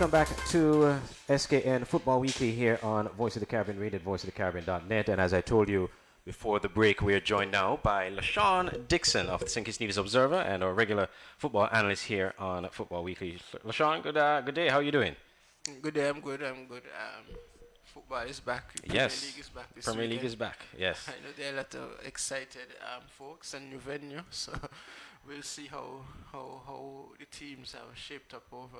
Welcome back to SKN Football Weekly here on Voice of the Caribbean, rated voiceofthecaribbean.net. And as I told you before the break, we are joined now by LaShawn Dixon of the St. Kitts Nevis Observer and our regular football analyst here on Football Weekly. LaShawn, good, uh, good day. How are you doing? Good day. I'm good. I'm good. Um, football is back. Premier yes. League is back this Premier weekend. League is back. Yes. I know there are a lot of excited um, folks and new venue, so we'll see how how how the teams have shaped up over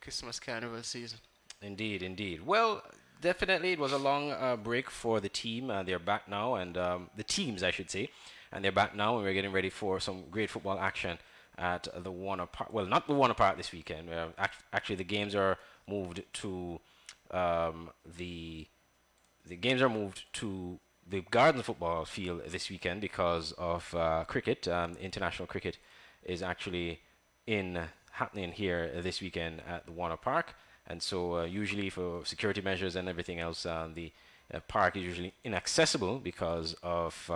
Christmas carnival season. Indeed, indeed. Well, definitely it was a long uh, break for the team. Uh, they're back now, and um, the teams, I should say, and they're back now, and we're getting ready for some great football action at the Warner Park. Well, not the Warner Park this weekend. Uh, act- actually, the games are moved to um, the the games are moved to the Garden football field this weekend because of uh, cricket. Um, international cricket is actually in happening here this weekend at the Warner Park. And so, uh, usually for security measures and everything else, uh, the uh, park is usually inaccessible because of,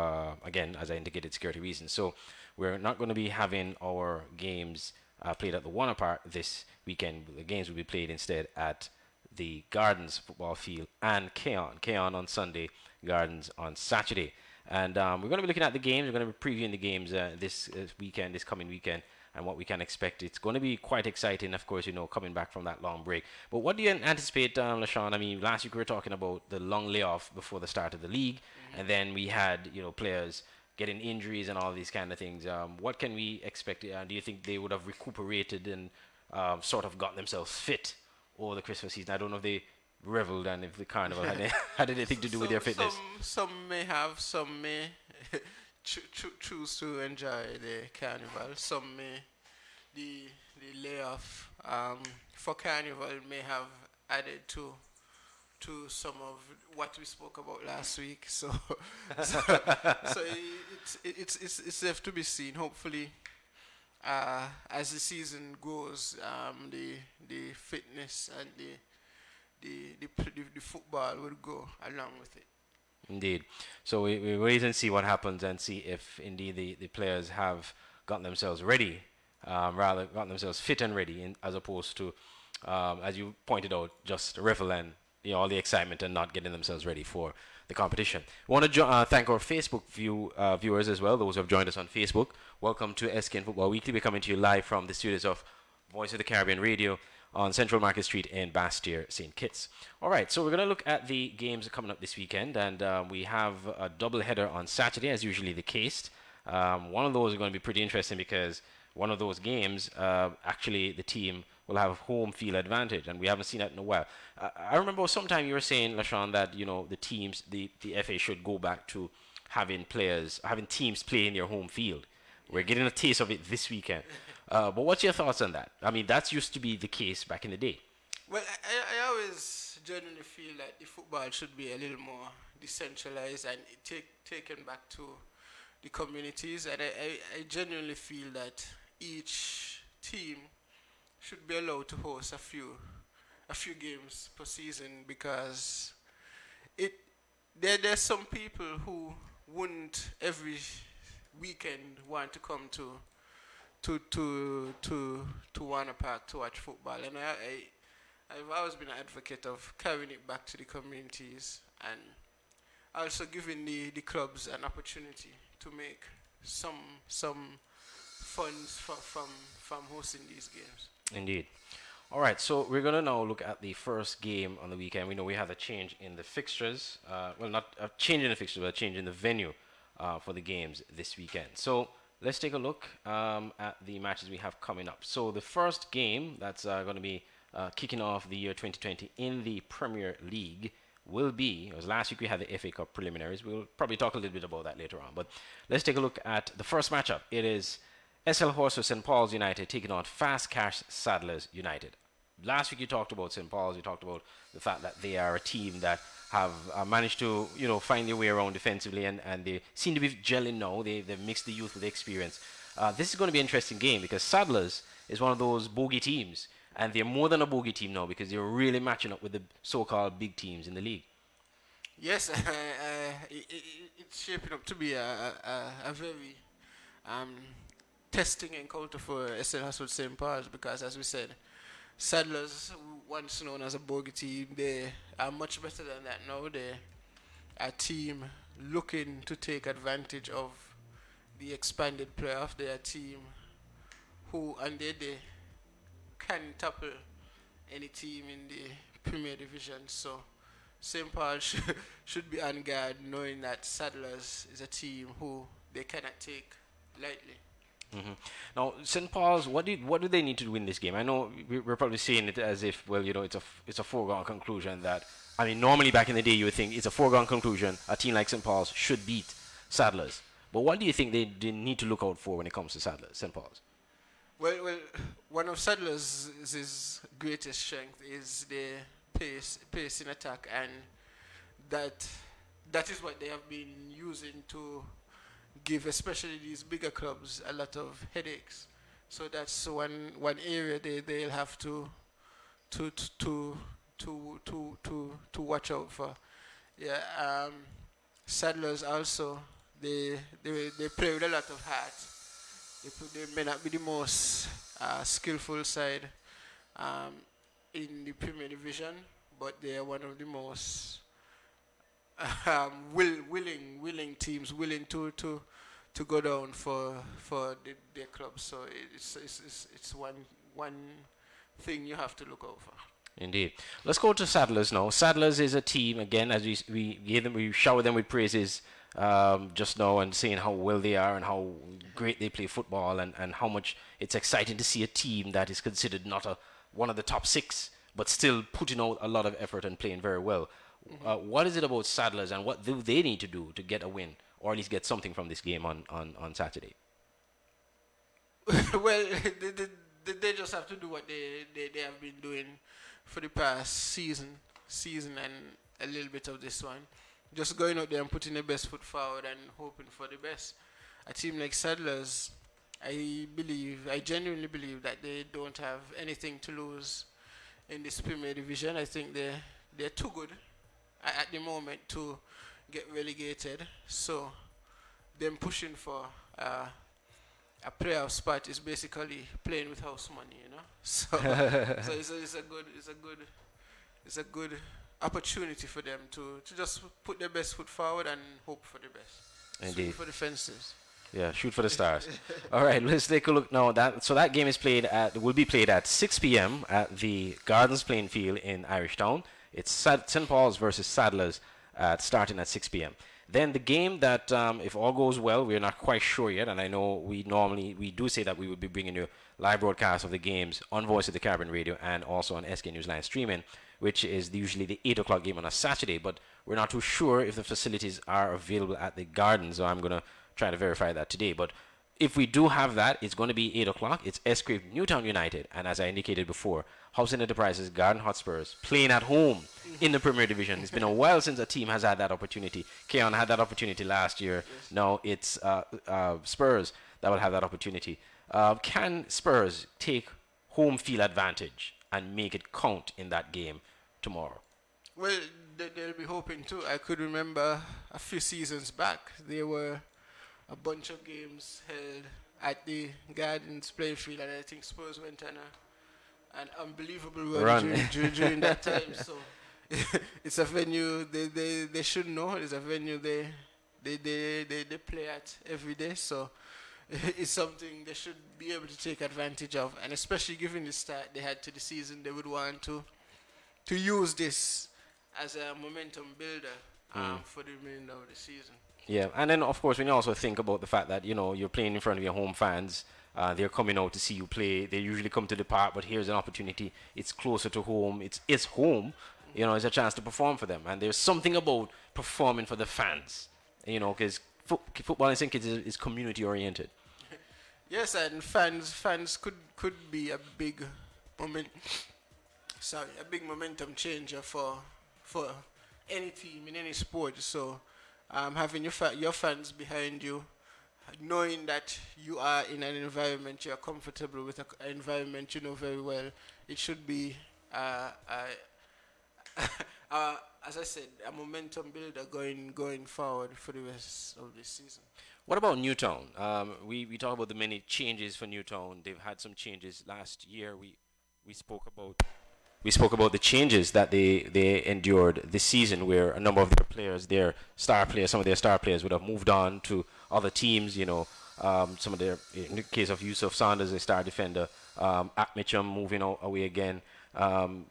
again, as I indicated, security reasons. So, we're not going to be having our games played at the Warner Park this weekend. The games will be played instead at the Gardens football field and Cayon. Cayon on Sunday, Gardens on Saturday. And um, we're going to be looking at the games. We're going to be previewing the games uh, this weekend, this coming weekend and what we can expect. It's going to be quite exciting, of course, you know, coming back from that long break. But what do you anticipate, um, LaShawn? I mean, last week we were talking about the long layoff before the start of the league, mm-hmm. and then we had, you know, players getting injuries and all these kind of things. Um, what can we expect? Uh, do you think they would have recuperated and um, sort of got themselves fit over the Christmas season? I don't know if they reveled and if the carnival had, had anything to do some, with their fitness. Some, some may have, some may. cho- cho- choose to enjoy the carnival. Some may the the layoff um, for carnival may have added to to some of what we spoke about last week. So so, so it's it's it's it's left to be seen. Hopefully. Uh, as the season goes, um, the the fitness and the, the the, the football will go along with it. Indeed. So we, we wait and see what happens and see if indeed the, the players have gotten themselves ready, um, rather gotten themselves fit and ready, in, as opposed to, um, as you pointed out, just revel and you know, all the excitement and not getting themselves ready for the competition. We want to jo- uh, thank our Facebook view uh, viewers as well, those who have joined us on Facebook. Welcome to SKN Football Weekly. We're coming to you live from the studios of Voice of the Caribbean Radio on Central Market Street in Basseterre, St. Kitts. All right, so we're going to look at the games coming up this weekend, and uh, we have a double header on Saturday, as usually the case. Um, one of those is going to be pretty interesting because one of those games, uh, actually, the team will have home field advantage, and we haven't seen that in a while. I remember sometime you were saying, LaShawn, that you know the teams, the, the FA should go back to having players, having teams play in their home field. We're getting a taste of it this weekend. Uh, but what's your thoughts on that? I mean, that used to be the case back in the day. Well, I, I always genuinely feel that the football should be a little more decentralized and take, taken back to the communities. And I, I, I genuinely feel that each team should be allowed to host a few a few games per season because it there there's some people who wouldn't every weekend want to come to to to to to Warner Park to watch football, and I, I I've always been an advocate of carrying it back to the communities and also giving the, the clubs an opportunity to make some some funds for, from from hosting these games. Indeed. All right, so we're going to now look at the first game on the weekend. We know we have a change in the fixtures. Uh, well, not a change in the fixtures, but a change in the venue uh, for the games this weekend. So let's take a look um, at the matches we have coming up. So the first game that's uh, going to be uh, kicking off the year 2020 in the Premier League will be, as last week we had the FA Cup preliminaries. We'll probably talk a little bit about that later on. But let's take a look at the first matchup. It is SL Horse St. Paul's United taking on Fast Cash Saddlers United. Last week you talked about St. Paul's. You talked about the fact that they are a team that have uh, managed to, you know, find their way around defensively, and, and they seem to be gelling now. They, they've mixed the youth with the experience. Uh, this is going to be an interesting game because Saddlers is one of those bogey teams, and they're more than a bogey team now because they're really matching up with the so-called big teams in the league. Yes, uh, it, it, it's shaping up to be a, a, a very um, testing encounter for SL St. Paul's because, as we said, Saddlers once known as a bogey team. They are much better than that now. They're a team looking to take advantage of the expanded playoff. They're a team who, and they, they can topple any team in the Premier Division. So St. Paul should, should be on guard knowing that Saddlers is a team who they cannot take lightly. Mm-hmm. Now, St. Paul's, what did what do they need to win this game? I know we're probably seeing it as if, well, you know, it's a it's a foregone conclusion that. I mean, normally back in the day, you would think it's a foregone conclusion. A team like St. Paul's should beat Saddlers. But what do you think they, they need to look out for when it comes to Saddlers, St. Paul's? Well, well, one of Saddlers' greatest strength is the pace, pace in attack, and that that is what they have been using to give, especially these bigger clubs, a lot of headaches. So that's one one area they they'll have to to to to to to to watch out for. Yeah, um, Saddlers also they they they play with a lot of heart. They, they may not be the most uh, skillful side um, in the Premier Division, but they are one of the most um, will, willing willing teams, willing to to to go down for for the, their club. So it's, it's it's it's one one thing you have to look over. Indeed. Let's go to Saddlers now. Saddlers is a team again, as we we gave them, we shower them with praises um, just now, and seeing how well they are and how great they play football, and, and how much it's exciting to see a team that is considered not a one of the top six, but still putting out a lot of effort and playing very well. Mm-hmm. Uh, what is it about Saddlers, and what do they need to do to get a win, or at least get something from this game on on on Saturday? well, they, they, they just have to do what they, they, they have been doing for the past season, season and a little bit of this one. Just going out there and putting the best foot forward and hoping for the best. A team like Saddlers, I believe, I genuinely believe that they don't have anything to lose in this Premier Division. I think they're they're too good at the moment to get relegated. So, them pushing for uh, a playoff spot is basically playing with house money, you know. So, so it's, a, it's a good, it's a good, it's a good opportunity for them to, to just put their best foot forward and hope for the best. Indeed. Swing for the fences. Yeah, shoot for the stars. All right, let's take a look now. That so that game is played at will be played at 6 p.m. at the Gardens playing field in Irish Town. It's St. Paul's versus Saddlers, uh, starting at 6 p.m. Then the game that, um, if all goes well, we're not quite sure yet, and I know we normally we do say that we would be bringing you live broadcast of the games on Voice of the Caribbean Radio and also on SK Newsline streaming, which is usually the 8 o'clock game on a Saturday. But we're not too sure if the facilities are available at the Gardens, so I'm going to try to verify that today. But if we do have that, it's going to be 8 o'clock. It's Escrave Newtown United, and as I indicated before, Hobson Enterprises Garden Hotspurs playing at home in the Premier Division. It's been a while since a team has had that opportunity. Cayon had that opportunity last year. Yes. Now it's uh, uh, Spurs that will have that opportunity. Uh, can Spurs take home field advantage and make it count in that game tomorrow? Well, they'll be hoping to. I could remember a few seasons back, there were a bunch of games held at the Gardens playing field, and I think Spurs went on a, an unbelievable run, During, during, during that time. So it's a venue they, they, they should know. It's a venue they they, they, they, they play at every day. So it's something they should be able to take advantage of, and especially given the start they had to the season, they would want to to use this as a momentum builder um, mm. for the remainder of the season. Yeah, and then of course when you also think about the fact that you know you're playing in front of your home fans, uh, they're coming out to see you play. They usually come to the park, but here's an opportunity. It's closer to home. It's it's home. You know, it's a chance to perform for them, and there's something about performing for the fans. You know, because fo- football I think is, is community oriented. yes, and fans fans could could be a big moment. Sorry, a big momentum changer for for any team in any sport. So um, having your, fa- your fans behind you, knowing that you are in an environment you're comfortable with, an environment you know very well, it should be, uh, uh, uh, as I said, a momentum builder going going forward for the rest of this season. What about Newtown? Um, we we talk about the many changes for Newtown. They've had some changes last year. We we spoke about we spoke about the changes that they, they endured this season, where a number of their players, their star players, some of their star players would have moved on to other teams. You know, um, some of their, in the case of Yusuf Sanders, a star defender, um, at Mitchum moving away again. Um,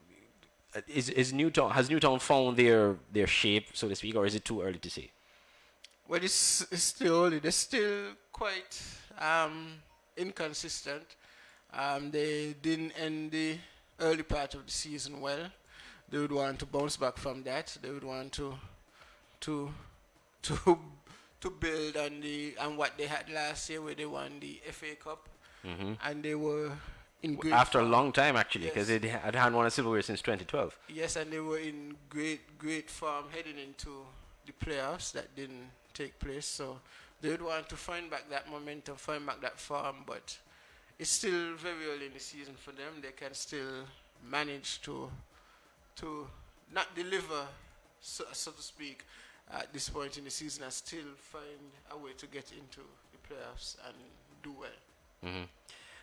is, is Newtown has Newtown found their their shape, so to speak, or is it too early to say? Well, it's, it's still early. They're still quite um, inconsistent. Um, they didn't end the early part of the season well. They would want to bounce back from that. They would want to to to to build on the on what they had last year, where they won the FA Cup, mm-hmm. and they were in great after form. a long time actually, because yes. they had hadn't won a silverware since 2012. Yes, and they were in great great form heading into the playoffs that didn't take place. So they would want to find back that momentum, find back that form, but it's still very early in the season for them. They can still manage to to not deliver, so, so to speak, at this point in the season, and still find a way to get into the playoffs and do well. Mm-hmm.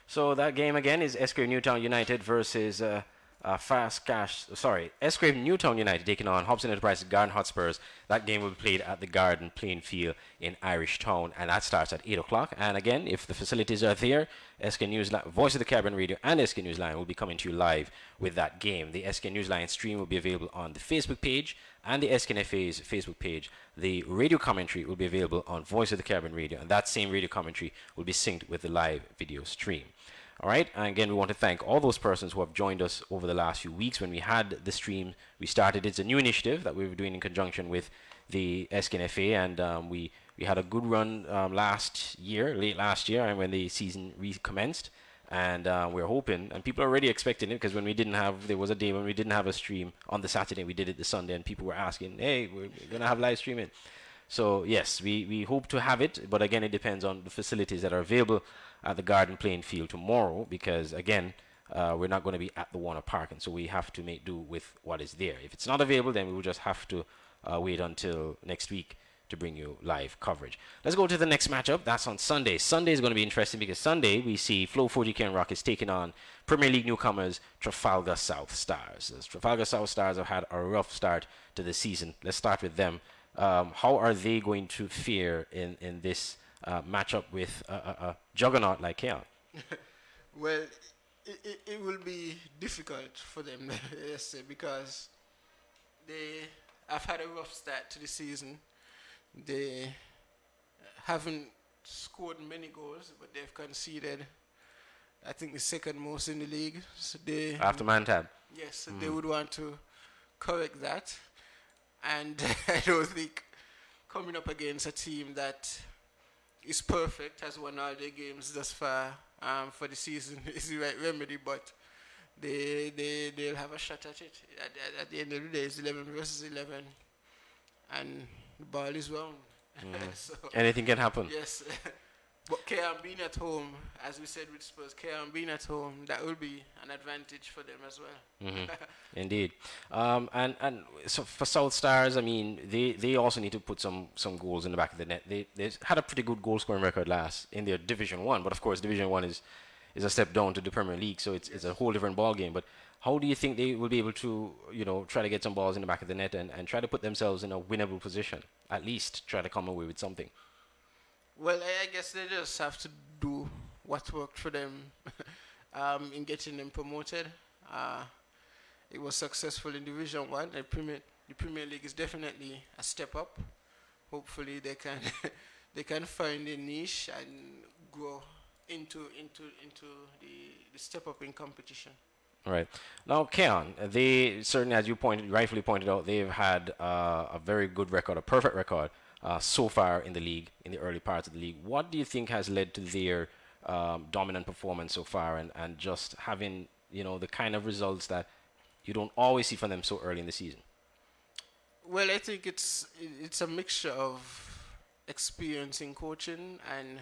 So that game again is SK Newtown United versus. Uh, uh, Fast Cash, sorry, Escrave Newtown United taking on Hobson Enterprises Garden Hotspurs. That game will be played at the Garden playing field in Irish Town, and that starts at 8 o'clock. And again, if the facilities are there, SK News Voice of the Caribbean Radio and SK News Line will be coming to you live with that game. The SK News Line stream will be available on the Facebook page and the SKNFA's Facebook page. The radio commentary will be available on Voice of the Caribbean Radio, and that same radio commentary will be synced with the live video stream. All right. And again, we want to thank all those persons who have joined us over the last few weeks. When we had the stream, we started. It's a new initiative that we were doing in conjunction with the SKNFA, and um, we we had a good run um, last year, late last year, and when the season recommenced. And uh, we're hoping, and people are already expecting it because when we didn't have, there was a day when we didn't have a stream on the Saturday, we did it the Sunday, and people were asking, "Hey, we're, we're gonna have live streaming." So yes, we, we hope to have it, but again, it depends on the facilities that are available at the Garden playing field tomorrow because again, uh, we're not going to be at the Warner Park, and so we have to make do with what is there. If it's not available, then we will just have to uh, wait until next week to bring you live coverage. Let's go to the next matchup. That's on Sunday. Sunday is going to be interesting because Sunday we see Flow 40 Cayon Rockets taking on Premier League newcomers Trafalgar South Stars. As Trafalgar South Stars have had a rough start to the season. Let's start with them. Um, how are they going to fare in, in this uh, match up with a, a, a juggernaut like Cayon? well, it, it, it, will be difficult for them, yes, because they have had a rough start to the season. They haven't scored many goals, but they've conceded, I think, the second most in the league. So they after Mantab. Yes, mm. they would want to correct that, and I don't think coming up against a team that is perfect, has won all their games thus far um, for the season is the right remedy, but they they they'll have a shot at it. At, at, at the end of the day, it's 11 versus 11, and the ball is round. Mm. so Anything can happen. Yes. But KM being at home, as we said with Spurs, KM being at home, that will be an advantage for them as well. Mm-hmm. Indeed. Um, and and so for South Stars, I mean, they, they also need to put some, some goals in the back of the net. They they had a pretty good goal scoring record last in their Division One, but of course, Division One is is a step down to the Premier League, so it's yes. it's a whole different ball game. But how do you think they will be able to, you know, try to get some balls in the back of the net and, and try to put themselves in a winnable position? At least try to come away with something. Well, I guess they just have to do what worked for them um, in getting them promoted. Uh, it was successful in Division One. The Premier, the Premier League is definitely a step up. Hopefully, they can they can find a niche and grow into into into the, the step up in competition. Right now, Cayon, they certainly, as you pointed, rightfully pointed out, they've had uh, a very good record, a perfect record uh, so far in the league, in the early parts of the league. What do you think has led to their um, dominant performance so far and, and just having, you know, the kind of results that you don't always see from them so early in the season? Well, I think it's it's a mixture of experience in coaching and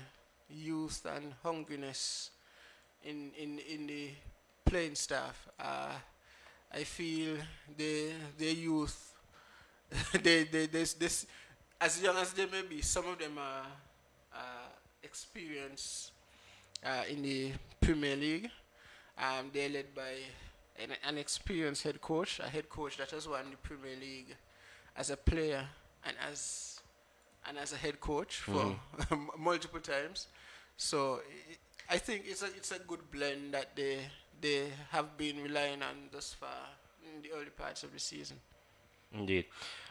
youth and hungriness in in in the playing staff. Uh, I feel the the youth they they this this as young as they may be, some of them are uh, experienced uh, in the Premier League. Um, they're led by an, an experienced head coach, a head coach that has won the Premier League as a player and as and as a head coach for mm-hmm. multiple times. So I think it's a it's a good blend that they they have been relying on thus far in the early parts of the season. Indeed.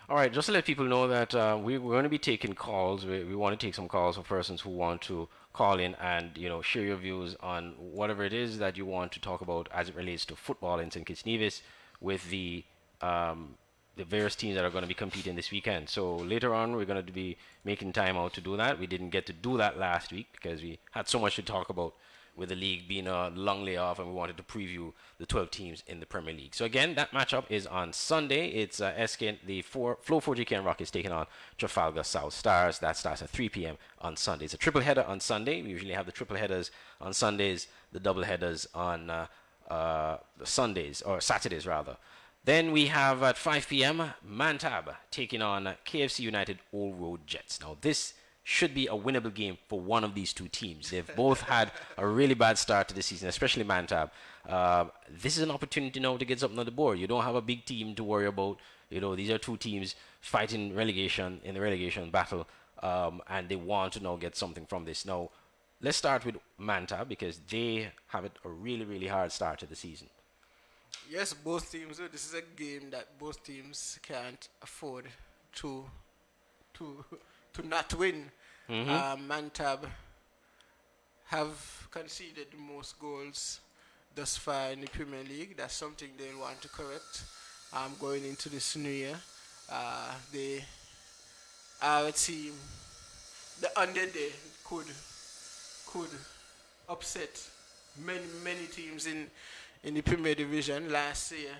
All right, just to let people know that uh, we, are going to be taking calls. We, we want to take some calls for persons who want to call in and you know share your views on whatever it is that you want to talk about as it relates to football in St. Kitts Nevis with the um, the various teams that are going to be competing this weekend. So later on, we're going to be making time out to do that. We didn't get to do that last week because we had so much to talk about with the league being a long layoff, and we wanted to preview the 12 teams in the Premier League. So again, that matchup is on Sunday. It's uh, SK, the four, Flow 4G Cayon Rockets taking on Trafalgar South Stars. That starts at 3 p.m. on Sunday. It's a triple header on Sunday. We usually have the triple headers on Sundays, the double headers on uh, uh, Sundays or Saturdays rather. Then we have at 5 p.m. Mantab taking on KFC United Old Road Jets. Now this should be a winnable game for one of these two teams. They've both had a really bad start to the season, especially Mantab. Uh, this is an opportunity now to get something on the board. You don't have a big team to worry about. You know, these are two teams fighting relegation in the relegation battle, um, and they want to now get something from this. Now, let's start with Mantab because they have a really, really hard start to the season. Yes, both teams. This is a game that both teams can't afford to to to not win. Mm-hmm. Uh, Mantab have conceded most goals thus far in the Premier League. That's something they want to correct um, going into this new year. Uh, they are a team The under day could could upset many many teams in in the Premier Division last year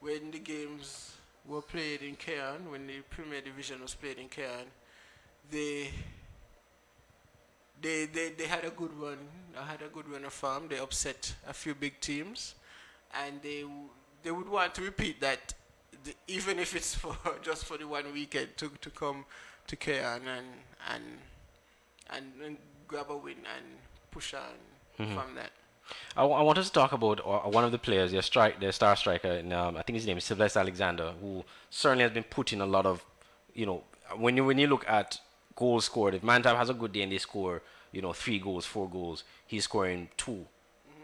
when the games were played in Cayon, when the Premier Division was played in Cayon they they they they had a good run. I had a good run of form. They upset a few big teams, and they they would want to repeat that, the, even if it's for just for the one weekend to to come to Cayon and and and, and grab a win and push on mm-hmm. from that. I, w- I want us to talk about uh, one of the players, their strike, their star striker, and um, I think his name is Sylvester Alexander, who certainly has been putting a lot of, you know, when you when you look at goals scored. If Mantab has a good day and they score, you know, three goals, four goals, he's scoring two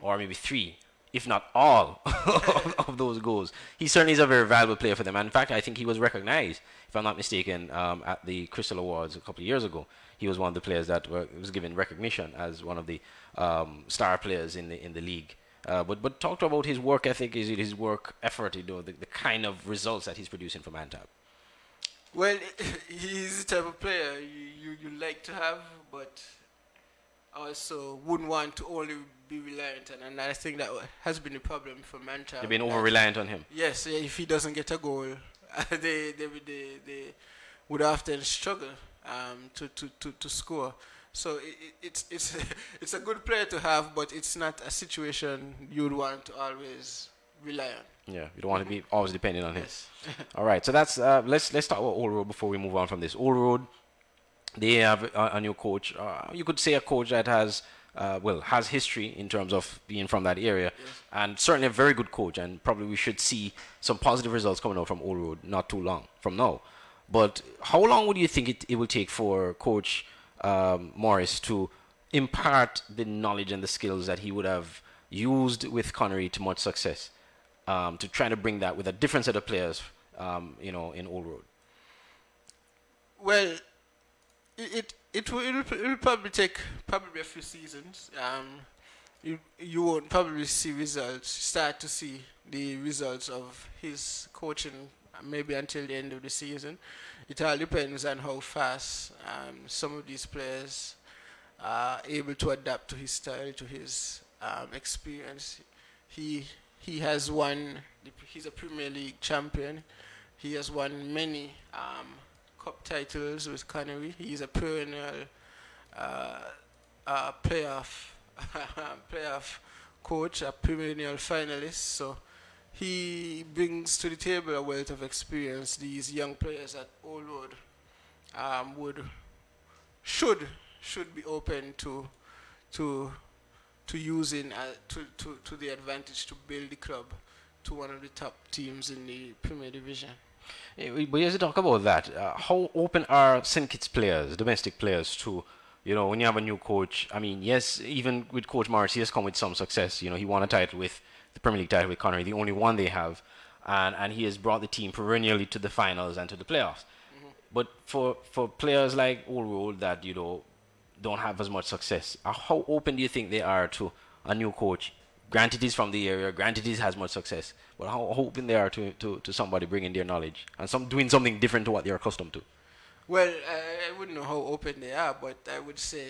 or maybe three, if not all of those goals. He certainly is a very valuable player for them. And in fact, I think he was recognized, if I'm not mistaken, um, at the Crystal Awards a couple of years ago. He was one of the players that were, was given recognition as one of the um, star players in the in the league. Uh, but but talk to about his work ethic, his, his work effort, you know, the, the kind of results that he's producing for Mantab. Well, he's the type of player you, you, you like to have, but also wouldn't want to only be reliant on. And I think that has been a problem for Manchester. You've been over reliant on him. Yes, if he doesn't get a goal, they, they, they, they would often struggle um, to, to, to, to score. So it, it's it's it's a good player to have, but it's not a situation you'd want to always rely on. Yeah, you don't want to be always depending on him. Yes. All right, so that's uh, let's let's talk about Old Road before we move on from this. Old Road, they have a, a new coach. Uh, you could say a coach that has uh, well has history in terms of being from that area, yes. and certainly a very good coach. And probably we should see some positive results coming out from Old Road not too long from now. But how long would you think it, it will take for Coach um, Morris to impart the knowledge and the skills that he would have used with Conaree to much success? Um, to try to bring that with a different set of players, um, you know, in Old Road? Well, it it will it'll, it'll probably take probably a few seasons. Um, you you won't probably see results. Start to see the results of his coaching maybe until the end of the season. It all depends on how fast um, some of these players are able to adapt to his style, to his um, experience. He he has won. He's a Premier League champion. He has won many um, cup titles with Conaree. He's a perennial uh, uh, playoff playoff coach, a perennial finalist. So he brings to the table a wealth of experience. These young players at Old um, would should should be open to to to using uh, to, to, to the advantage to build the club to one of the top teams in the Premier Division. But as you talk about that, uh, how open are St. Kitts players, domestic players, to, you know, when you have a new coach? I mean, yes, even with Coach Morris, he has come with some success. You know, he won a title with the Premier League title with Conaree, the only one they have, and and he has brought the team perennially to the finals and to the playoffs. Mm-hmm. But for for players like Old Road that you know don't have as much success, uh, how open do you think they are to a new coach? Granted, he's from the area. Granted, he has much success. But how open they are to, to, to somebody bringing their knowledge and some doing something different to what they're accustomed to. Well, I, I wouldn't know how open they are, but I would say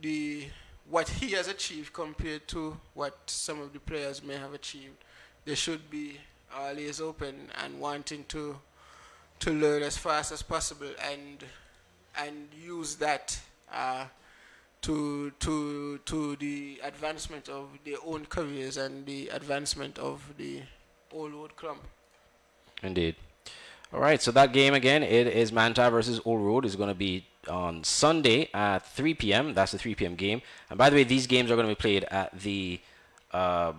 the what he has achieved compared to what some of the players may have achieved, they should be always open and wanting to to learn as fast as possible and and use that uh, to to to the advancement of their own careers and the advancement of the Old Road Club. Indeed. All right, so that game again, it is Mantab versus Old Road. is going to be on Sunday at 3 p.m. That's the 3 p.m. game. And by the way, these games are going to be played at the uh,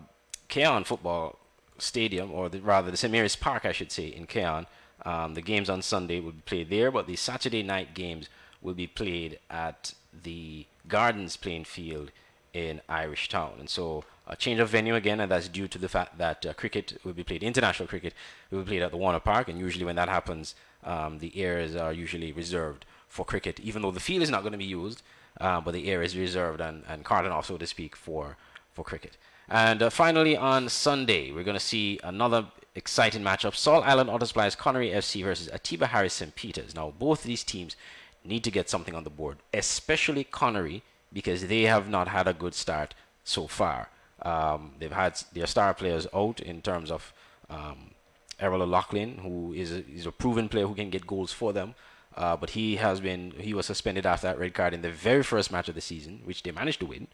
Cayon Football Stadium, or the, rather the St. Mary's Park, I should say, in Cayon. Um, the games on Sunday will be played there, but the Saturday night games will be played at the Gardens playing field in Irish Town. And so a change of venue again, and that's due to the fact that uh, cricket will be played, international cricket will be played at the Warner Park, and usually when that happens, um, the areas are usually reserved for cricket, even though the field is not going to be used, uh, but the area is reserved and, and carton off, so to speak, for, for cricket. And uh, finally, on Sunday, we're going to see another exciting matchup Salt Island Supplies Conaree FC versus Atiba Harris St. Peters. Now, both these teams need to get something on the board, especially Conaree, because they have not had a good start so far. Um, they've had their star players out in terms of um, Errol O'Loughlin, who is a, a proven player who can get goals for them. Uh, but he has been he was suspended after that red card in the very first match of the season, which they managed to win,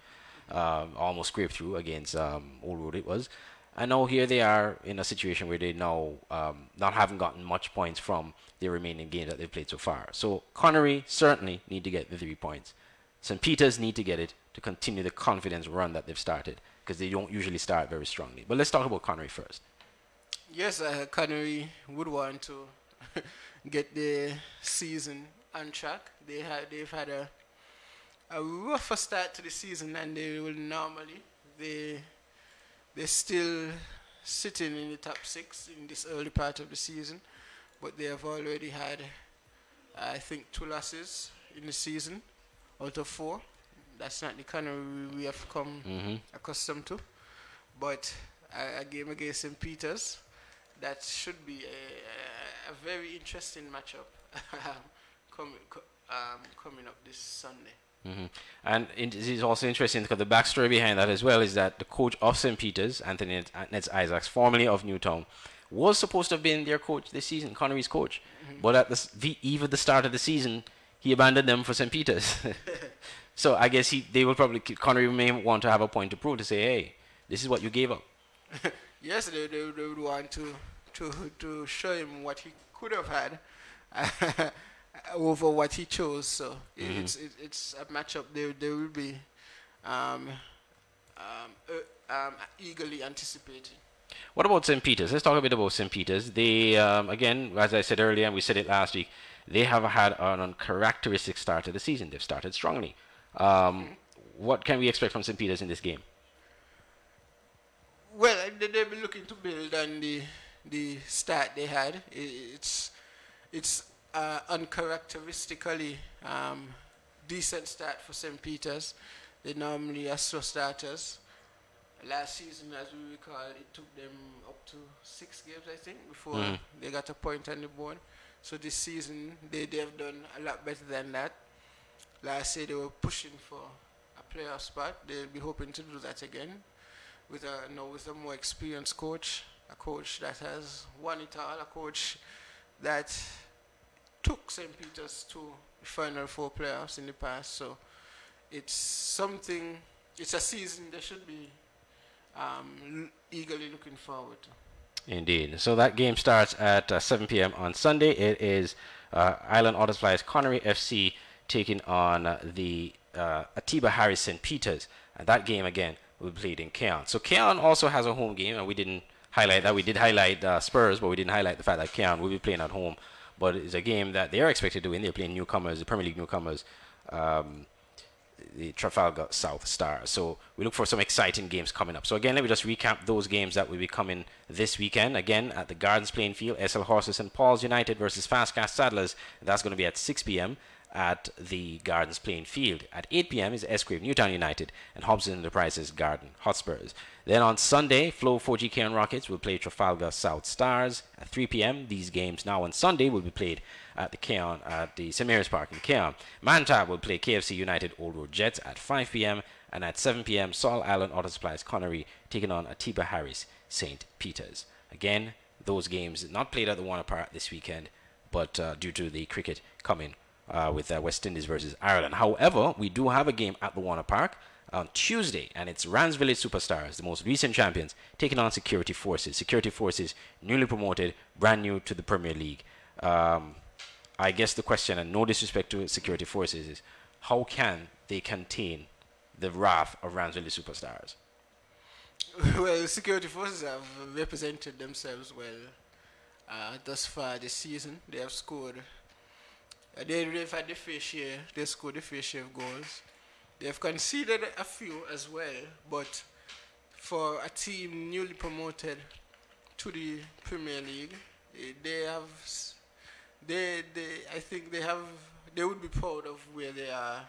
uh, almost scraped through against um, Old Road. It was, and now here they are in a situation where they now um, not having gotten much points from the remaining games that they've played so far. So Conaree certainly need to get the three points. St. Peter's need to get it to continue the confidence run that they've started because they don't usually start very strongly. But let's talk about Conaree first. Yes, uh, Conaree would want to get the season on track. They have they've had a a rougher start to the season than they will normally. They they're still sitting in the top six in this early part of the season but they have already had, I think, two losses in the season out of four. That's not the kind of we have come mm-hmm. accustomed to. But a, a, game against St. Peter's, that should be a, a very interesting matchup coming, um, coming up this Sunday. Mm-hmm. And it is also interesting because the backstory behind that as well is that the coach of St. Peter's, Anthony Nets Isaacs, formerly of Newtown, was supposed to have been their coach this season, Conaree's coach. Mm-hmm. But at the, the eve of the start of the season, he abandoned them for St. Peter's. so I guess he they will probably Conaree may want to have a point to prove to say, hey, this is what you gave up. yes, they, they, they, would want to to to show him what he could have had over what he chose. So mm-hmm. it's it, it's a matchup they they will be um, um, uh, um, eagerly anticipating. What about St. Peter's? Let's talk a bit about St. Peter's. They, um, again, as I said earlier, and we said it last week, they have had an uncharacteristic start to the season. They've started strongly. Um, what can we expect from St. Peter's in this game? Well, they've been looking to build on the the start they had. It's it's uh, uncharacteristically um, decent start for St. Peter's. They normally are slow starters last season, as we recall, it took them up to six games, I think, before mm. they got a point on the board. So this season, they, they have done a lot better than that. Last year, they were pushing for a playoff spot. They'll be hoping to do that again with a, you know, with a more experienced coach, a coach that has won it all, a coach that took St. Peter's to final four playoffs in the past. So it's something, it's a season they should be um, eagerly looking forward to. Indeed. So that game starts at uh, 7 p.m. on Sunday. It is uh, Island Auto Supplies Conaree FC taking on uh, the uh, Atiba Harris St. Peters. And that game again will be played in Cayon. So Cayon also has a home game, and we didn't highlight that. We did highlight uh, Spurs, but we didn't highlight the fact that Cayon will be playing at home. But it's a game that they are expected to win. They're playing newcomers, the Premier League newcomers. Um, the Trafalgar South Stars. So we look for some exciting games coming up. So again, let me just recap those games that will be coming this weekend. Again, at the Gardens playing field, SL Horses and Paul's United versus Fast Cash Saddlers. That's going to be at 6 p.m. at the Gardens playing field. At 8 p.m. is Escrive Newtown United and Hobson Enterprises Garden Hotspurs. Then on Sunday, Flow 4G Cayon Rockets will play Trafalgar South Stars at 3 p.m. These games now on Sunday will be played at the Cayon at the St Mary's Park in Cayon. Mantab will play KFC United Old Road Jets at 5 p.m. and at 7 p.m. Saul Island Auto Supplies Conaree taking on Atiba Harris St. Peter's. Again, those games not played at the Warner Park this weekend, but uh, due to the cricket coming uh, with uh, West Indies versus Ireland. However, we do have a game at the Warner Park on Tuesday, and it's Rams Village Superstars, the most recent champions, taking on Security Forces. Security Forces, newly promoted, brand new to the Premier League. Um, I guess the question, and no disrespect to Security Forces, is how can they contain the wrath of Rams Village Superstars? well, Security Forces have represented themselves well uh, thus far this season. They have scored. They, they've had the fair share. They scored the fair share of goals. They've conceded a few as well, but for a team newly promoted to the Premier League, eh, they have, they, they, I think they have, they would be proud of where they are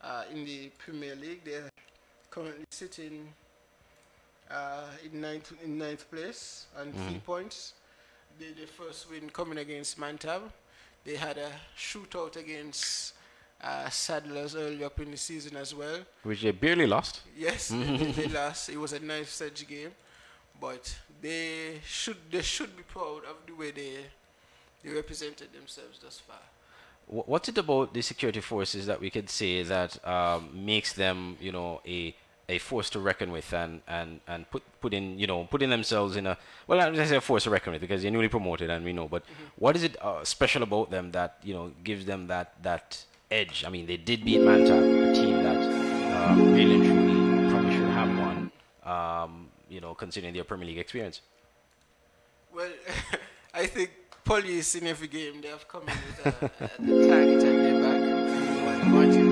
uh, in the Premier League. They're currently sitting uh, in ninth in ninth place and mm. three points. They the first win coming against Mantab. They had a shootout against uh, Saddlers early up in the season as well. Which they barely lost. Yes, they, they lost. It was a nice edge game, but they should they should be proud of the way they they represented themselves thus far. What's it about the security forces that we could say that um, makes them, you know, a a force to reckon with and, and, and put put in you know putting themselves in a well I don't say a force to reckon with because they're newly promoted and we know but mm-hmm. what is it uh, special about them that you know gives them that that edge. I mean, they did beat Mantab, a team that uh, really and truly probably should have won, um, you know, considering their Premier League experience. Well, I think police in every game they have come in with a, a, the target on their back.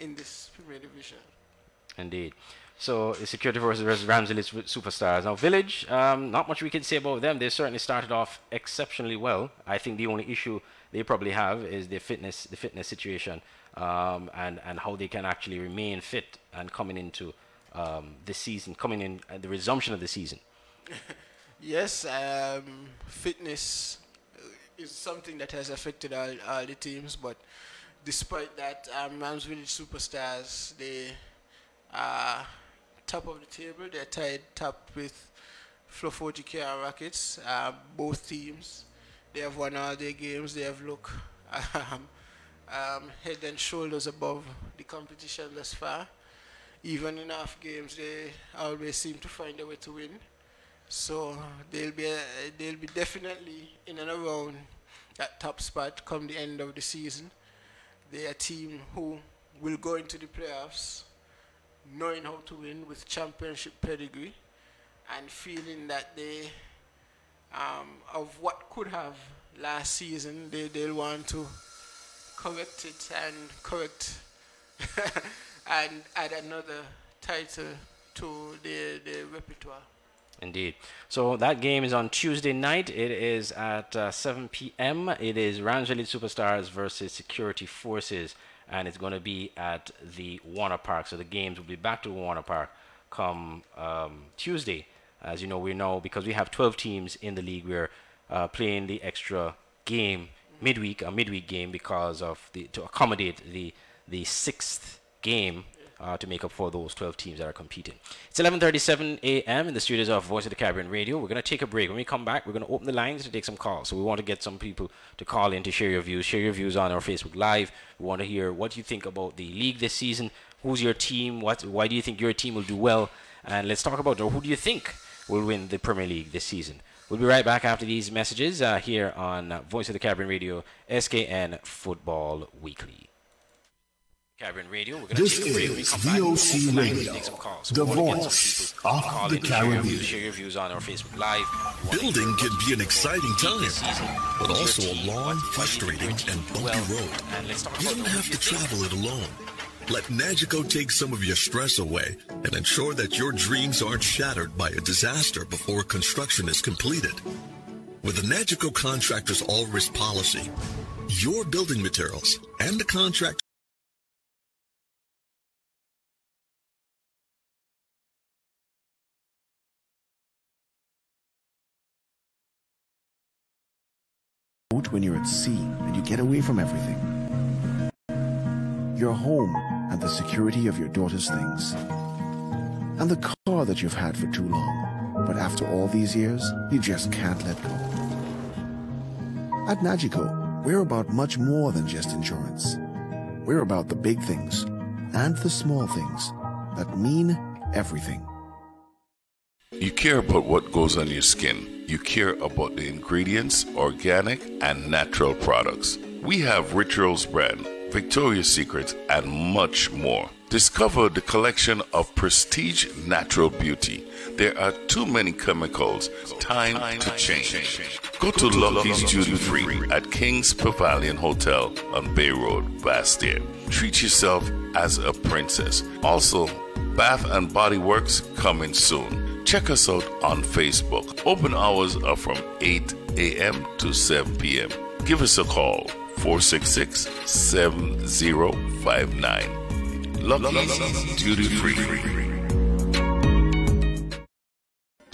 they have they have Indeed. So the security forces versus Ramsey superstars. Now Village, um, not much we can say about them. They certainly started off exceptionally well. I think the only issue they probably have is their fitness, the fitness situation, um, and and how they can actually remain fit and coming into um, this season, coming in uh, the resumption of the season. yes, um, fitness is something that has affected all, all the teams, but despite that, um, Rams Village superstars they are top of the table. They're tied top with Flo 40K and Rockets. Uh, both teams, they have won all their games. They have looked um, um, head and shoulders above the competition thus far. Even in half games, they always seem to find a way to win. So they'll be uh, they'll be definitely in and around that top spot come the end of the season. They're a team who will go into the playoffs knowing how to win with championship pedigree and feeling that they, um, of what could have last season, they, they'll want to correct it and correct and add another title to their, their repertoire. Indeed. So that game is on Tuesday night. It is at uh, 7 p.m. It is Village Superstars versus Security Forces and it's going to be at the Warner Park. So the games will be back to Warner Park come um, Tuesday. As you know, we know because we have 12 teams in the league, we're uh, playing the extra game midweek, a midweek game because of the to accommodate the the sixth game uh, to make up for those 12 teams that are competing. It's 11:37 a.m. in the studios of Voice of the Caribbean Radio. We're going to take a break. When we come back, we're going to open the lines to take some calls. So we want to get some people to call in to share your views. Share your views on our Facebook Live. We want to hear what you think about the league this season. Who's your team? What? Why do you think your team will do well? And let's talk about or who do you think will win the Premier League this season. We'll be right back after these messages uh, here on Voice of the Caribbean Radio, SKN Football Weekly. Caribbean Radio. We're this is VOC Radio, the voice of the Caribbean. Share your views on our Facebook Live. Building can be an exciting time, but also a long, frustrating, and bumpy road. You don't have to travel it alone. Let Nagico take some of your stress away and ensure that your dreams aren't shattered by a disaster before construction is completed. With the Nagico Contractors All Risk Policy, your building materials and the contract when you're at sea and you get away from everything. Your home and the security of your daughter's things. And the car that you've had for too long. But after all these years, you just can't let go. At Nagico, we're about much more than just insurance. We're about the big things and the small things that mean everything. You care about what goes on your skin you care about the ingredients, organic, and natural products. We have Rituals brand, Victoria's Secret, and much more. Discover the collection of prestige natural beauty. There are too many chemicals. Time, to change. Go to Lucky's Duty Free at King's Pavilion Hotel on Bay Road, Basseterre. Treat yourself as a princess. Also, Bath and Body Works coming soon. Check us out on Facebook. Open hours are from 8 a.m. to 7 p.m. Give us a call 466 7059. Lucky Duty Free.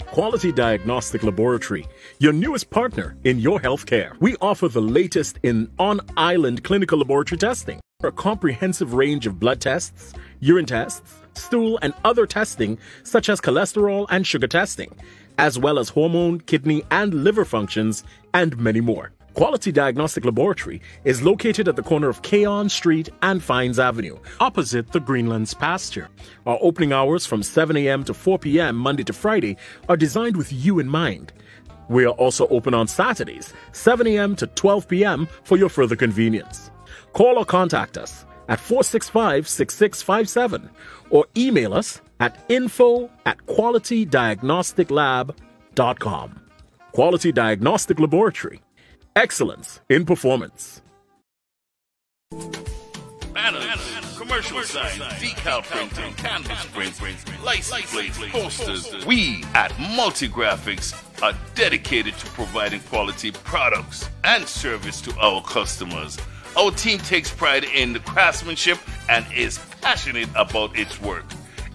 Quality Diagnostic Laboratory, your newest partner in your healthcare. We offer the latest in on island clinical laboratory testing, a comprehensive range of blood tests, urine tests stool, and other testing, such as cholesterol and sugar testing, as well as hormone, kidney, and liver functions, and many more. Quality Diagnostic Laboratory is located at the corner of Cayon Street and Fines Avenue, opposite the Greenlands pasture. Our opening hours from 7 a.m. to 4 p.m. Monday to Friday are designed with you in mind. We are also open on Saturdays, 7 a.m. to 12 p.m. for your further convenience. Call or contact us at 465 6657 or email us at info at qualitydiagnosticlab.com. Quality Diagnostic Laboratory. Excellence in performance. Banners, commercial signs, decal printing, canvas printing, license plates, posters. We at Multigraphics are dedicated to providing quality products and service to our customers. Our team takes pride in the craftsmanship and is passionate about its work.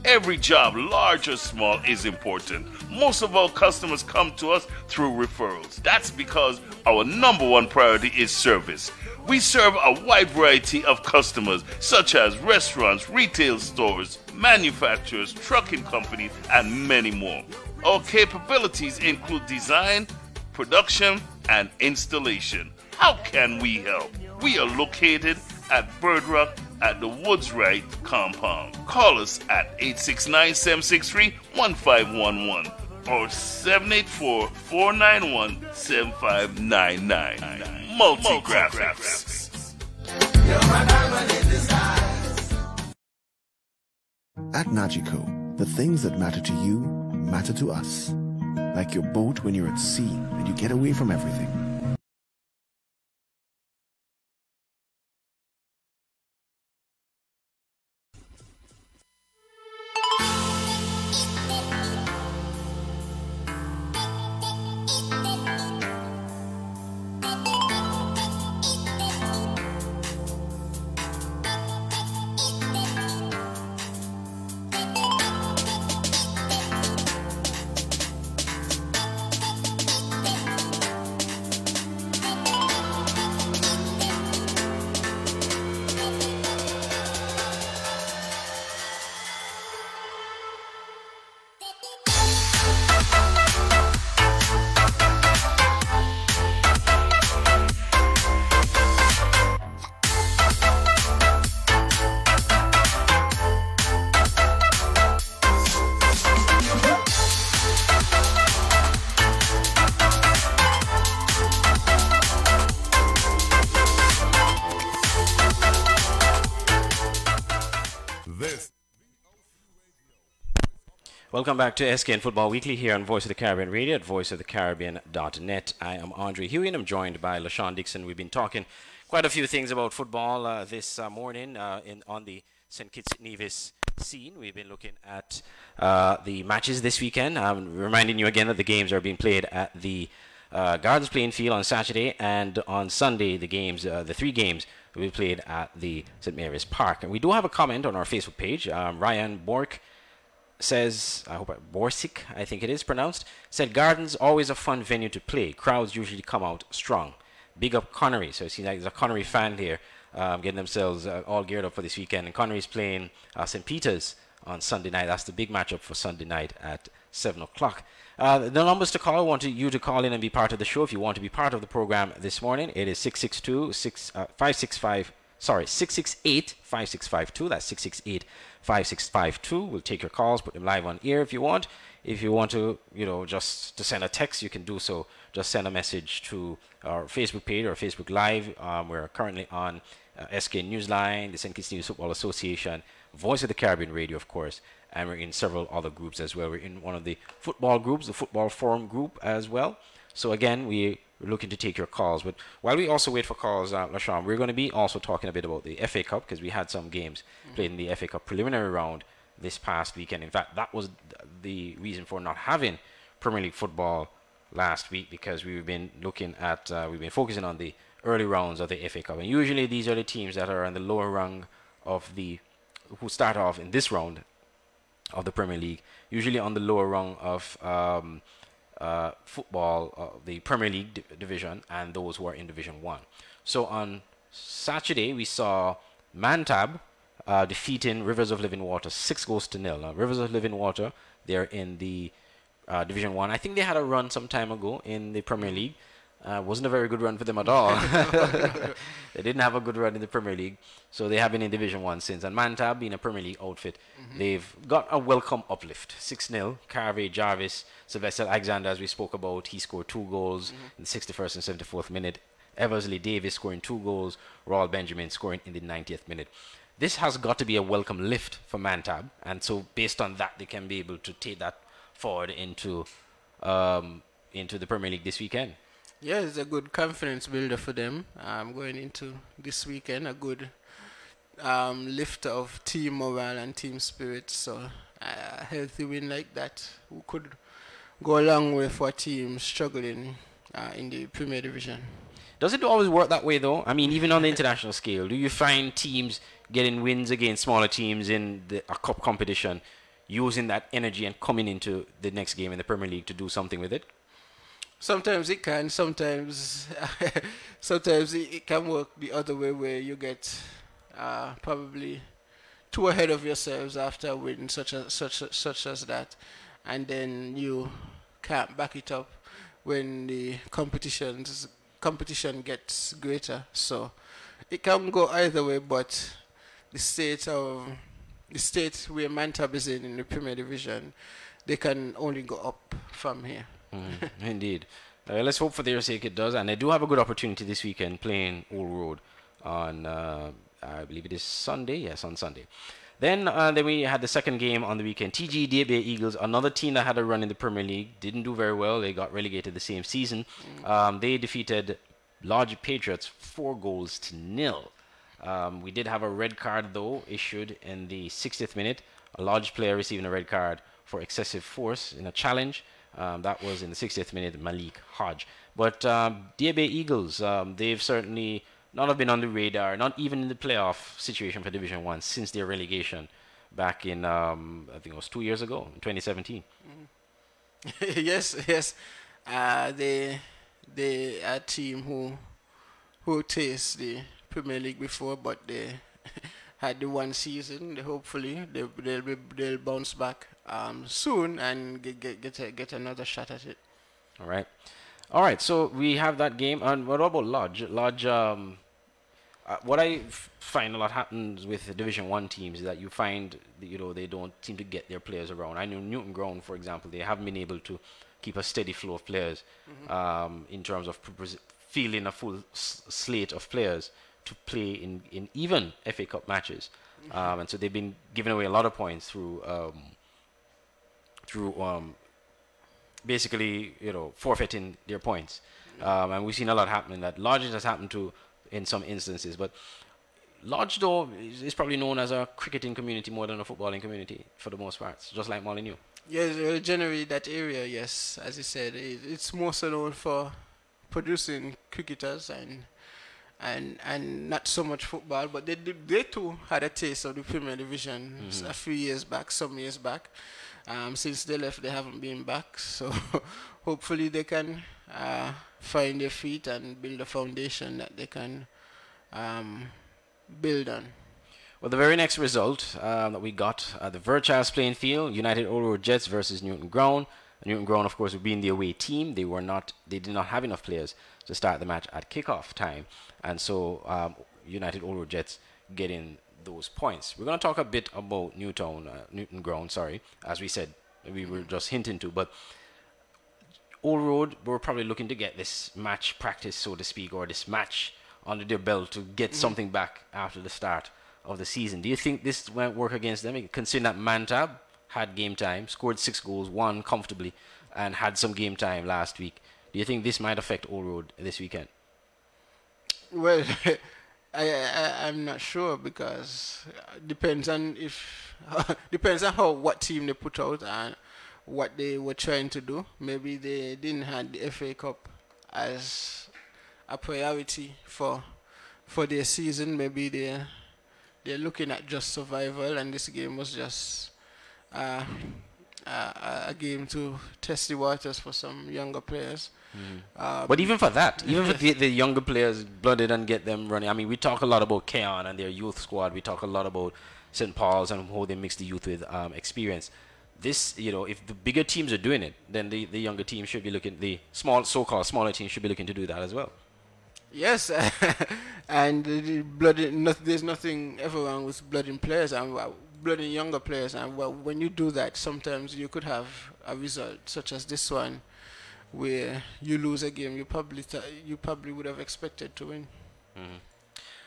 Every job, large or small, is important. Most of our customers come to us through referrals. That's because our number one priority is service. We serve a wide variety of customers, such as restaurants, retail stores, manufacturers, trucking companies, and many more. Our capabilities include design, production, and installation. How can we help? We are located at Bird Rock at the Woods Right compound. Call us at 869 763 1511 or 784 491 7599. Multi Graphics. At Nagico, the things that matter to you matter to us. Like your boat when you're at sea and you get away from everything Welcome back to SKN Football Weekly here on Voice of the Caribbean Radio at voiceofthecaribbean.net. I am Andre Huey and I'm joined by LaShawn Dixon. We've been talking quite a few things about football uh, this uh, morning uh, in on the St. Kitts Nevis scene. We've been looking at uh, the matches this weekend. I'm reminding you again that the games are being played at the uh, Gardens playing field on Saturday and on Sunday the games, uh, the three games will be played at the St. Mary's Park. And we do have a comment on our Facebook page. Um, Ryan Bork says, I hope I, Borsik, I think it is pronounced, said Gardens always a fun venue to play. Crowds usually come out strong. Big up Conaree. So it seems like there's a Conaree fan here um, getting themselves uh, all geared up for this weekend. And Conaree's playing uh, St. Peter's on Sunday night. That's the big matchup for Sunday night at 7 o'clock. Uh, the numbers to call, I want you to call in and be part of the show if you want to be part of the program this morning. It is 662 6, uh, 565 sorry, 668 5652. That's 668 5652. We'll take your calls, put them live on air if you want. If you want to, you know, just to send a text, you can do so. Just send a message to our Facebook page or Facebook Live. Um, we're currently on uh, SK Newsline, the St. Kitts Nevis Football Association, Voice of the Caribbean Radio, of course, and we're in several other groups as well. We're in one of the football groups, the Football Forum group as well. So again, we looking to take your calls. But while we also wait for calls, uh, LaShawn, we're going to be also talking a bit about the FA Cup because we had some games mm-hmm. played in the FA Cup preliminary round this past weekend. In fact, that was the reason for not having Premier League football last week because we've been looking at, uh, we've been focusing on the early rounds of the FA Cup. And usually these are the teams that are on the lower rung of the, who start off in this round of the Premier League, usually on the lower rung of um, uh, football, uh, the Premier League di- division, and those who are in Division One. So on Saturday we saw Mantab uh, defeating Rivers of Living Water six goals to nil. Now, Rivers of Living Water they're in the uh, Division One. I. I think they had a run some time ago in the Premier League. Uh, wasn't a very good run for them at all. they didn't have a good run in the Premier League, so they have been in Division One since. And Mantab, being a Premier League outfit, mm-hmm. they've got a welcome uplift. Six 0 Carvey Jarvis, Sylvester Alexander, as we spoke about, he scored two goals mm-hmm. in the 61st and 74th minute. Eversley Davis scoring two goals. Royal Benjamin scoring in the 90th minute. This has got to be a welcome lift for Mantab, and so based on that, they can be able to take that forward into um, into the Premier League this weekend. Yeah, it's a good confidence builder for them. Um, going into this weekend, a good um, lift of team morale and team spirit. So a healthy win like that could go a long way for a team struggling uh, in the Premier Division. Does it always work that way though? I mean, even on the international scale, do you find teams getting wins against smaller teams in the, a cup competition, using that energy and coming into the next game in the Premier League to do something with it? Sometimes it can sometimes sometimes it, it, can work the other way where you get uh, probably too ahead of yourselves after a win such as such such as that. And then you can't back it up when the competitions competition gets greater. So it can go either way but the state of the state where Mantab is in in the Premier Division they can only go up from here Mm, indeed. Uh, let's hope for their sake it does. And they do have a good opportunity this weekend playing Old Road on, uh, I believe it is Sunday. Yes, on Sunday. Then, uh, then we had the second game on the weekend. TG Bay Eagles, another team that had a run in the Premier League, didn't do very well. They got relegated the same season. Um, they defeated Lodge Patriots four goals to nil. Um, we did have a red card though issued in the 60th minute. A Lodge player receiving a red card for excessive force in a challenge. Um, that was in the 60th minute, Malik Hodge. But um, Bay Eagles, um, they've certainly not have been on the radar, not even in the playoff situation for Division One since their relegation back in um, I think it was two years ago, in 2017. Mm. yes, yes. Uh, they they a team who who taste the Premier League before, but they had the one season. Hopefully they they'll be, they'll bounce back um, soon and get get get, a, get another shot at it. All right, all right. So we have that game. And what about Lodge? Lodge. Um, uh, what I f- find a lot happens with the Division One teams is that you find that, you know they don't seem to get their players around. I know Newton Ground, for example, they haven't been able to keep a steady flow of players mm-hmm. um, in terms of fielding a full s- slate of players to play in, in even FA Cup matches. Mm-hmm. Um, and so they've been giving away a lot of points through um, through um, basically, you know, forfeiting their points. Um, and we've seen a lot happening that Lodge has happened to in some instances. But Lodge, though, is, is, probably known as a cricketing community more than a footballing community for the most part, just like Molineux. Yes, generally that area, yes, as you said, it, it's more so known for producing cricketers and and and not so much football, but they they too had a taste of the Premier Division mm-hmm. a few years back, some years back. Um, since they left, they haven't been back. So hopefully they can uh, find their feet and build a foundation that they can um, build on. Well, the very next result um, that we got at the Verchilds playing field, United Old Jets versus Newton Ground. Newton Ground, of course, would be in the away team. They were not. They did not have enough players to start the match at kickoff time, and so um, United Old Road Jets getting those points. We're going to talk a bit about Newtown, uh, Newton Ground, sorry, as we said, we were just hinting to, but Old Road were probably looking to get this match practice, so to speak, or this match under their belt to get mm-hmm. something back after the start of the season. Do you think this won't work against them, considering that Mantab had game time, scored six goals, won comfortably, and had some game time last week? Do you think this might affect Old Road this weekend? Well, I, I am not sure because depends on if depends on how what team they put out and what they were trying to do. Maybe they didn't have the FA Cup as a priority for for their season. Maybe they they're looking at just survival, and this game was just uh, uh, a game to test the waters for some younger players. Mm. But even for that, even for the, the, younger players, blooded and get them running. I mean, we talk a lot about Cayon and their youth squad. We talk a lot about St. Paul's and how they mix the youth with um, experience. This, you know, if the bigger teams are doing it, then the, the younger teams should be looking. The small, so-called smaller teams should be looking to do that as well. Yes, and the blood. There's nothing ever wrong with blooding players and uh, blooding younger players. And well, when you do that, sometimes you could have a result such as this one where you lose a game you probably you probably would have expected to win. Mm-hmm.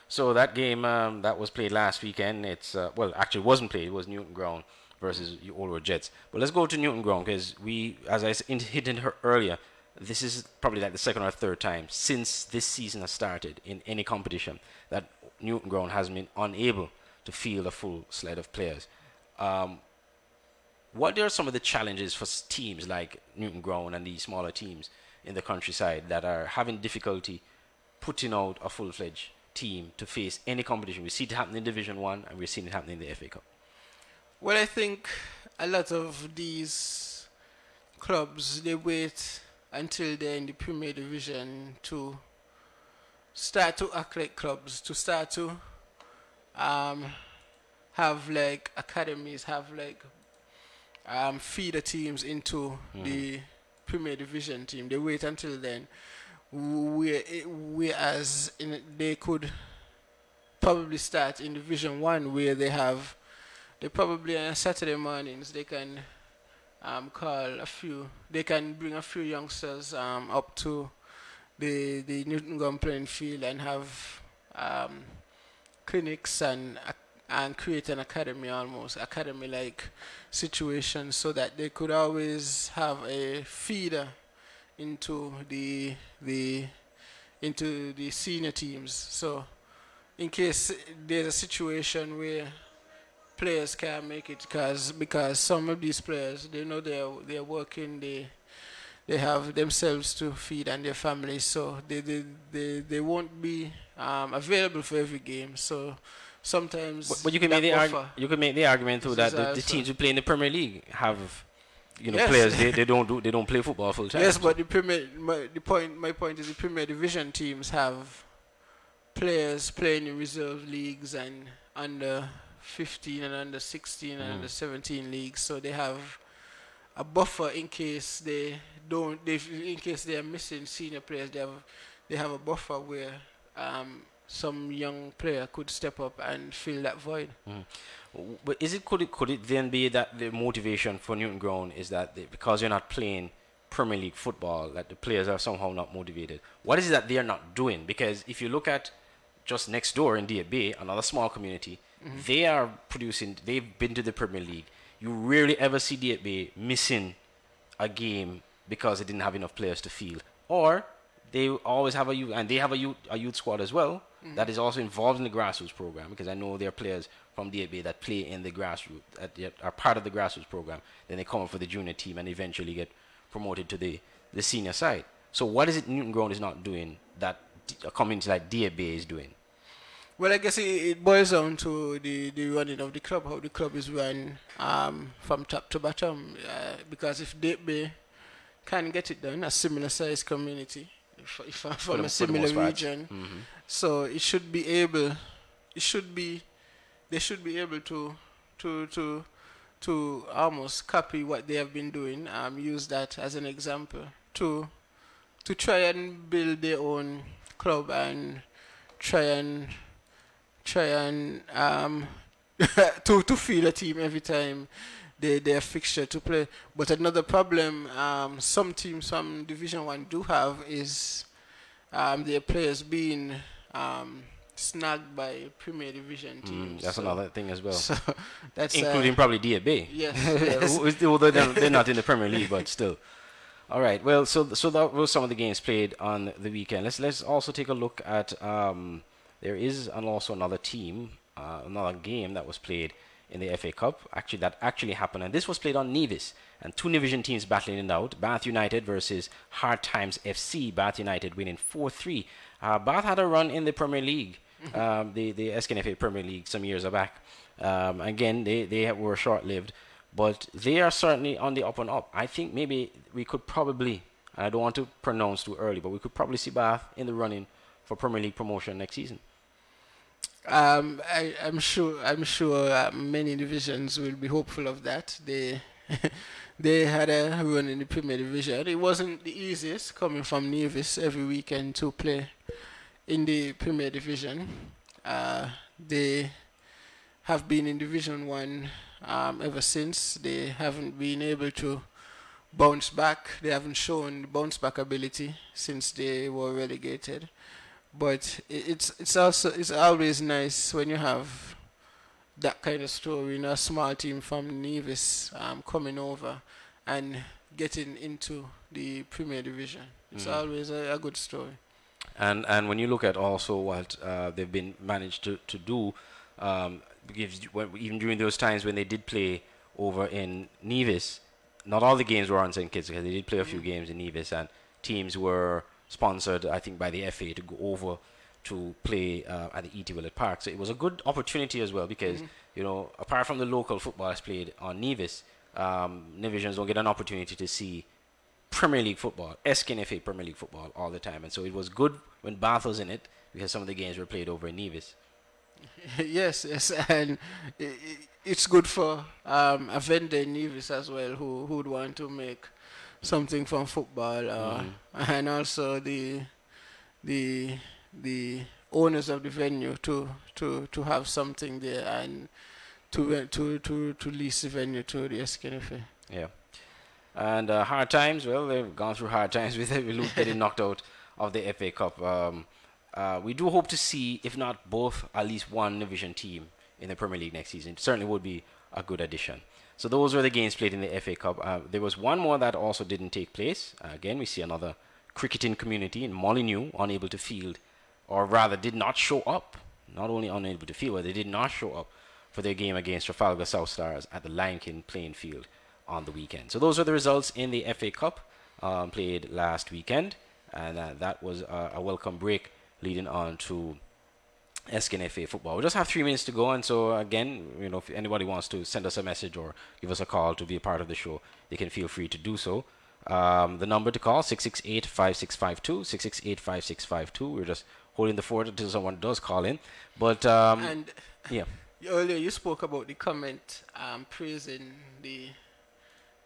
So that game um, that was played last weekend, it's uh, well actually wasn't played. It was Newton Ground versus Old Jets. But let's go to Newton Ground because we, as I hinted her earlier, this is probably like the second or third time since this season has started in any competition that Newton Ground has been unable to field a full slate of players. Um, what are some of the challenges for teams like Newton Ground and these smaller teams in the countryside that are having difficulty putting out a full-fledged team to face any competition? We see it happening in Division One, and we're seeing it happening in the FA Cup. Well, I think a lot of these clubs they wait until they're in the Premier Division to start to act like clubs, to start to um, have like academies, have like um, feeder teams into mm. the Premier Division team. They wait until then. We, we as in, they could probably start in Division One where they have, they probably on Saturday mornings they can um, call a few, they can bring a few youngsters um, up to the the Newton Ground playing field and have um, clinics and and create an academy almost academy like situation so that they could always have a feeder into the the into the senior teams. So in case there's a situation where players can't make it because because some of these players they know they're they're working they they have themselves to feed and their families. So they they they, they won't be um, available for every game so sometimes. But, but you can make the arg- you can make the argument too that the, the teams who play in the Premier League have you know yes. players they, they don't do they don't play football full time. Yes, but the Premier my, the point my point is the Premier Division teams have players playing in reserve leagues and under 15 and under 16 and mm. under 17 leagues, so they have a buffer in case they don't they in case they are missing senior players they have they have a buffer where um, some young player could step up and fill that void. Mm. But is it could it could it then be that the motivation for Newton Ground is that they, because you're not playing Premier League football, that the players are somehow not motivated? What is it that they are not doing? Because if you look at just next door in Bay, another small community, mm-hmm. they are producing. They've been to the Premier League. you rarely ever see DFB missing a game because they didn't have enough players to field, or they always have a youth, and they have a youth, a youth squad as well mm-hmm. that is also involved in the grassroots program because I know there are players from DFB that play in the grassroots, that are part of the grassroots program. Then they come up for the junior team and eventually get promoted to the, the senior side. So what is it Newton Ground is not doing that a community like DFB is doing? Well, I guess it, it, boils down to the, the running of the club, how the club is run um, from top to bottom. Uh, because if DFB can get it done, a similar sized community, if, if from the, a similar region, mm-hmm. so it should be able, it should be, they should be able to, to, to, to almost copy what they have been doing. Um, use that as an example to, to try and build their own club and try and try and um, to to feel a team every time they are fixture to play. But another problem um, some teams some Division One do have is um, their players being um, snagged by Premier Division mm, teams. Mm, that's so, another thing as well. So that's including uh, probably DFB. Yes, yes. although they're, they're not in the Premier League, but still. All right. Well, so so that was some of the games played on the weekend. Let's let's also take a look at. Um, there is and also another team, uh, another game that was played in the FA Cup. Actually, that actually happened, and this was played on Nevis. And two division teams battling it out: Bath United versus Hard Times FC. Bath United winning 4-3. Uh, Bath had a run in the Premier League, um, the the SKNFA Premier League some years back. Um, again, they they were short-lived but they are certainly on the up and up. I think maybe we could probably, and I don't want to pronounce too early, but we could probably see Bath in the running for Premier League promotion next season. Um, I, am sure. I'm sure uh, many divisions will be hopeful of that. They they had a run in the Premier Division. It wasn't the easiest coming from Nevis every weekend to play in the Premier Division. Uh, they have been in Division One um, ever since. They haven't been able to bounce back. They haven't shown bounce back ability since they were relegated. But it's it's also it's always nice when you have that kind of story. You know, a small team from Nevis um, coming over and getting into the Premier Division. It's mm. always a, a, good story. And and when you look at also what uh, they've been managed to to do. Um, even during those times when they did play over in Nevis, not all the games were on St. Kitts because they did play a few mm. games in Nevis, and teams were sponsored, I think, by the FA to go over to play uh, at the E.T. Willett Park. So it was a good opportunity as well because, mm-hmm. you know, apart from the local footballers played on Nevis, um, Nevisians don't get an opportunity to see Premier League football, SKNFA Premier League football all the time. And so it was good when Bath was in it because some of the games were played over in Nevis. yes, yes, and it's good for um, a vendor in Nevis as well who who would want to make something from football, uh, mm. and also the the the owners of the venue to to to have something there and to to to to lease the venue to the SKNFA. Yeah, and uh, hard times. Well, they've gone through hard times with getting knocked out of the FA Cup. Um, uh, we do hope to see, if not both, at least one division team in the Premier League next season. It certainly would be a good addition. So those were the games played in the FA Cup. Uh, there was one more that also didn't take place. Uh, again, we see another cricketing community in Molineux unable to field, or rather did not show up. Not only unable to field, but they did not show up for their game against Trafalgar South Stars at the Lion King playing field on the weekend. So those were the results in the FA Cup um, played last weekend, and uh, that was a welcome break leading on to SKNFA football. We just have three minutes to go, and so again, you know, if anybody wants to send us a message or give us a call to be a part of the show, they can feel free to do so. Um, the number to call 668-5652, 668-5652. We're just holding the fort until someone does call in. But um, and yeah, earlier you spoke about the comment um, praising the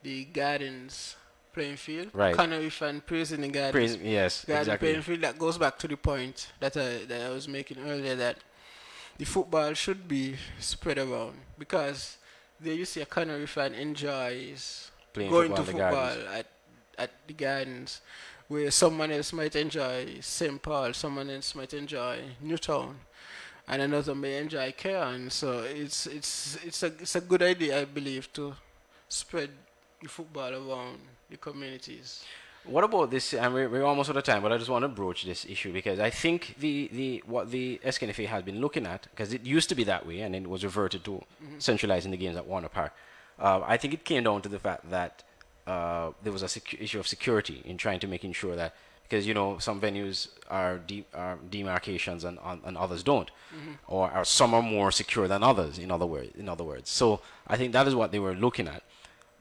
the gardens playing field. Right. Conaree fan praising the guy. Praise, yes, guy exactly. playing field. That goes back to the point that I, that I was making earlier that the football should be spread around because there you see a Conaree fan enjoys playing going football to football at at the gardens where someone else might enjoy St. Paul, someone else might enjoy Newtown, and another may enjoy Cayon. So it's it's it's a it's a good idea, I believe, to spread the football around the communities. What about this? And we're, we're almost out of time, but I just want to broach this issue because I think the, the what the SKNFA has been looking at, because it used to be that way and then it was reverted to mm-hmm. centralizing the games at Warner Park. Uh, I think it came down to the fact that uh, there was a secu- issue of security in trying to making sure that because you know some venues are, de- are demarcations and, and others don't, mm-hmm. or are some are more secure than others. In other words, in other words, so I think that is what they were looking at.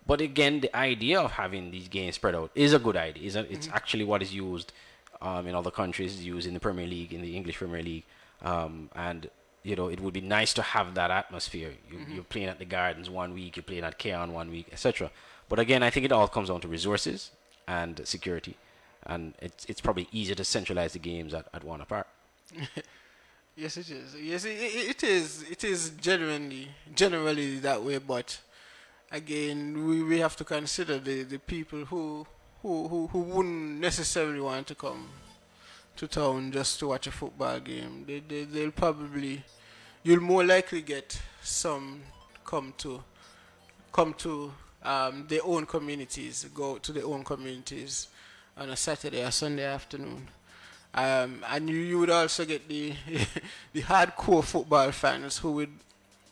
But again, the idea of having these games spread out is a good idea. It's, a, it's mm-hmm. actually what is used um, in other countries, used in the Premier League, in the English Premier League, um, and you know it would be nice to have that atmosphere. You, are mm-hmm. playing at the Gardens one week, you're playing at Cayon one week, etc. But again, I think it all comes down to resources and security, and it's it's probably easier to centralize the games at, at Warner Park. yes, it is. Yes, it, it is. It is genuinely generally that way, but again, we, we have to consider the, the people who, who, who, who wouldn't necessarily want to come to town just to watch a football game. They, they, they'll probably, you'll more likely get some come to, come to um, their own communities, go to their own communities on a Saturday or Sunday afternoon. Um, and you, you would also get the the hardcore football fans who would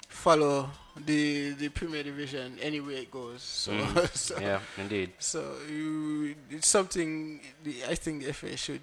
follow the the Premier Division anywhere it goes. So, mm. so yeah, indeed. So you, it's something I think the FA should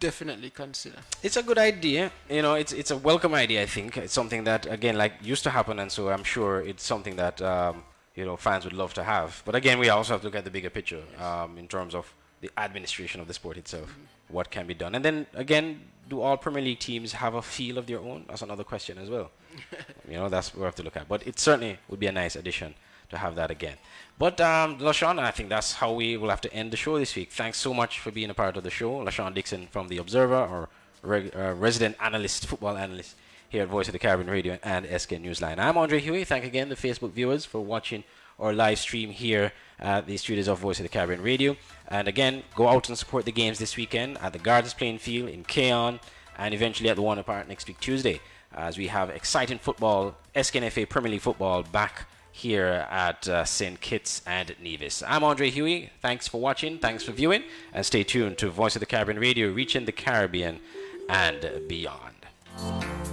definitely consider. It's a good idea. You know, it's it's a welcome idea. I think it's something that again, like used to happen, and so I'm sure it's something that um, you know fans would love to have. But again, we also have to look at the bigger picture um, in terms of the administration of the sport itself. Mm-hmm. What can be done, and then again, do all Premier League teams have a feel of their own? That's another question as well. you know, that's what we have to look at. But it certainly would be a nice addition to have that again. But um, LaShawn, I think that's how we will have to end the show this week. Thanks so much for being a part of the show. LaShawn Dixon from The Observer, or reg- uh, resident analyst, football analyst here at Voice of the Caribbean Radio and SK Newsline. I'm Andre Huey. Thank again the Facebook viewers for watching our live stream here at the studios of Voice of the Caribbean Radio. And again, go out and support the games this weekend at the Gardens Playing Field in Cayon and eventually at the Warner Park next week Tuesday as we have exciting football, SKNFA Premier League football back here at uh, St. Kitts and Nevis. I'm Andre Huey. Thanks for watching. Thanks for viewing. And stay tuned to Voice of the Caribbean Radio, reaching the Caribbean and beyond.